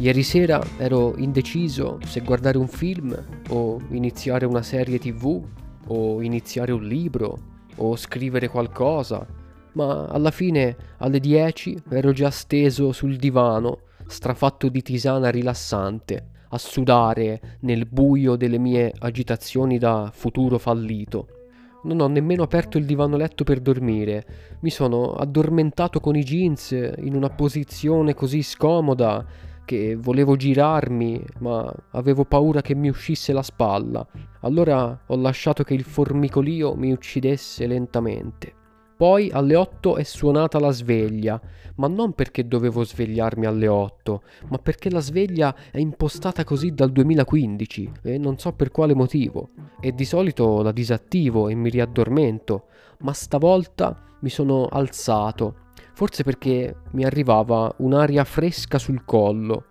Ieri sera ero indeciso se guardare un film o iniziare una serie tv o iniziare un libro o scrivere qualcosa, ma alla fine alle 10 ero già steso sul divano, strafatto di tisana rilassante, a sudare nel buio delle mie agitazioni da futuro fallito. Non ho nemmeno aperto il divano letto per dormire. Mi sono addormentato con i jeans in una posizione così scomoda che volevo girarmi, ma avevo paura che mi uscisse la spalla. Allora ho lasciato che il formicolio mi uccidesse lentamente. Poi alle 8 è suonata la sveglia, ma non perché dovevo svegliarmi alle 8, ma perché la sveglia è impostata così dal 2015 e non so per quale motivo. E di solito la disattivo e mi riaddormento, ma stavolta mi sono alzato, forse perché mi arrivava un'aria fresca sul collo.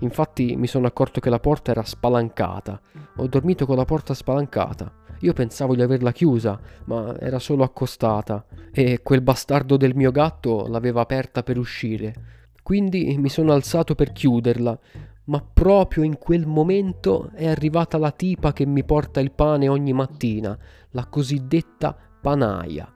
Infatti mi sono accorto che la porta era spalancata. Ho dormito con la porta spalancata. Io pensavo di averla chiusa, ma era solo accostata e quel bastardo del mio gatto l'aveva aperta per uscire. Quindi mi sono alzato per chiuderla, ma proprio in quel momento è arrivata la tipa che mi porta il pane ogni mattina, la cosiddetta panaia.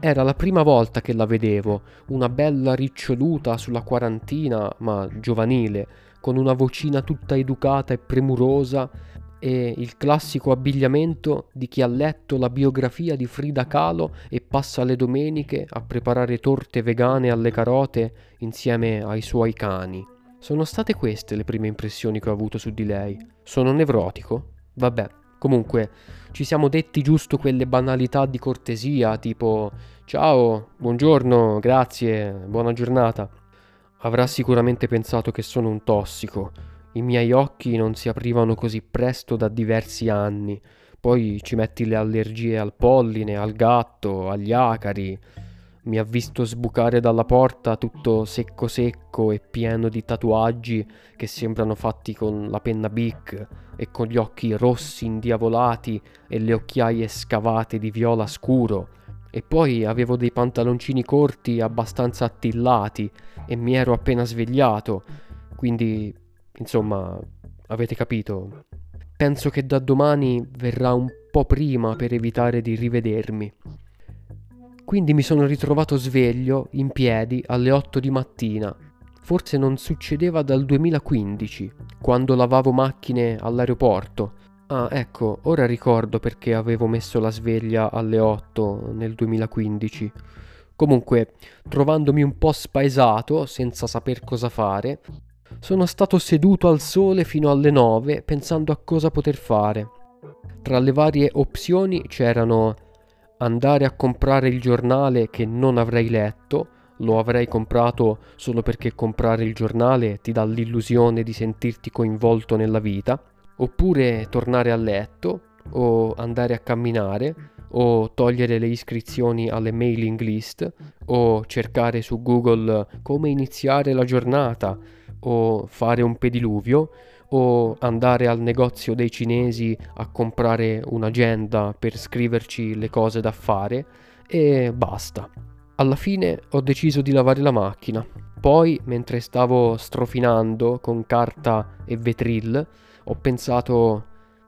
Era la prima volta che la vedevo, una bella riccioluta sulla quarantina, ma giovanile, con una vocina tutta educata e premurosa, e il classico abbigliamento di chi ha letto la biografia di Frida Kahlo e passa le domeniche a preparare torte vegane alle carote insieme ai suoi cani. Sono state queste le prime impressioni che ho avuto su di lei. Sono nevrotico? Vabbè, comunque ci siamo detti giusto quelle banalità di cortesia, tipo ciao, buongiorno, grazie, buona giornata. Avrà sicuramente pensato che sono un tossico i miei occhi non si aprivano così presto da diversi anni. Poi ci metti le allergie al polline, al gatto, agli acari. Mi ha visto sbucare dalla porta tutto secco secco e pieno di tatuaggi che sembrano fatti con la penna Bic e con gli occhi rossi indiavolati e le occhiaie scavate di viola scuro. E poi avevo dei pantaloncini corti abbastanza attillati e mi ero appena svegliato, quindi Insomma, avete capito? Penso che da domani verrà un po' prima per evitare di rivedermi. Quindi mi sono ritrovato sveglio, in piedi, alle 8 di mattina. Forse non succedeva dal 2015, quando lavavo macchine all'aeroporto. Ah, ecco, ora ricordo perché avevo messo la sveglia alle 8 nel 2015. Comunque, trovandomi un po' spaesato, senza saper cosa fare, sono stato seduto al sole fino alle nove pensando a cosa poter fare. Tra le varie opzioni c'erano andare a comprare il giornale che non avrei letto, lo avrei comprato solo perché comprare il giornale ti dà l'illusione di sentirti coinvolto nella vita, oppure tornare a letto, o andare a camminare, o togliere le iscrizioni alle mailing list, o cercare su Google come iniziare la giornata, o fare un pediluvio o andare al negozio dei cinesi a comprare un'agenda per scriverci le cose da fare e basta. Alla fine ho deciso di lavare la macchina. Poi, mentre stavo strofinando con carta e vetril, ho pensato: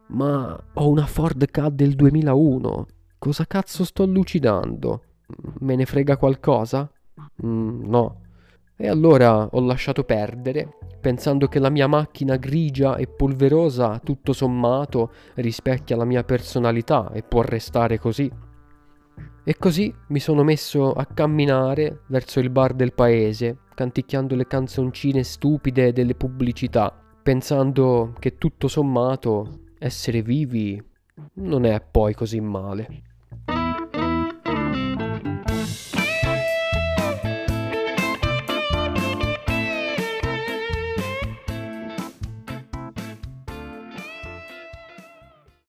Ma ho una Ford K del 2001. Cosa cazzo sto lucidando? Me ne frega qualcosa? Mm, no. E allora ho lasciato perdere, pensando che la mia macchina grigia e polverosa, tutto sommato, rispecchia la mia personalità e può restare così. E così mi sono messo a camminare verso il bar del paese, canticchiando le canzoncine stupide delle pubblicità, pensando che tutto sommato essere vivi non è poi così male.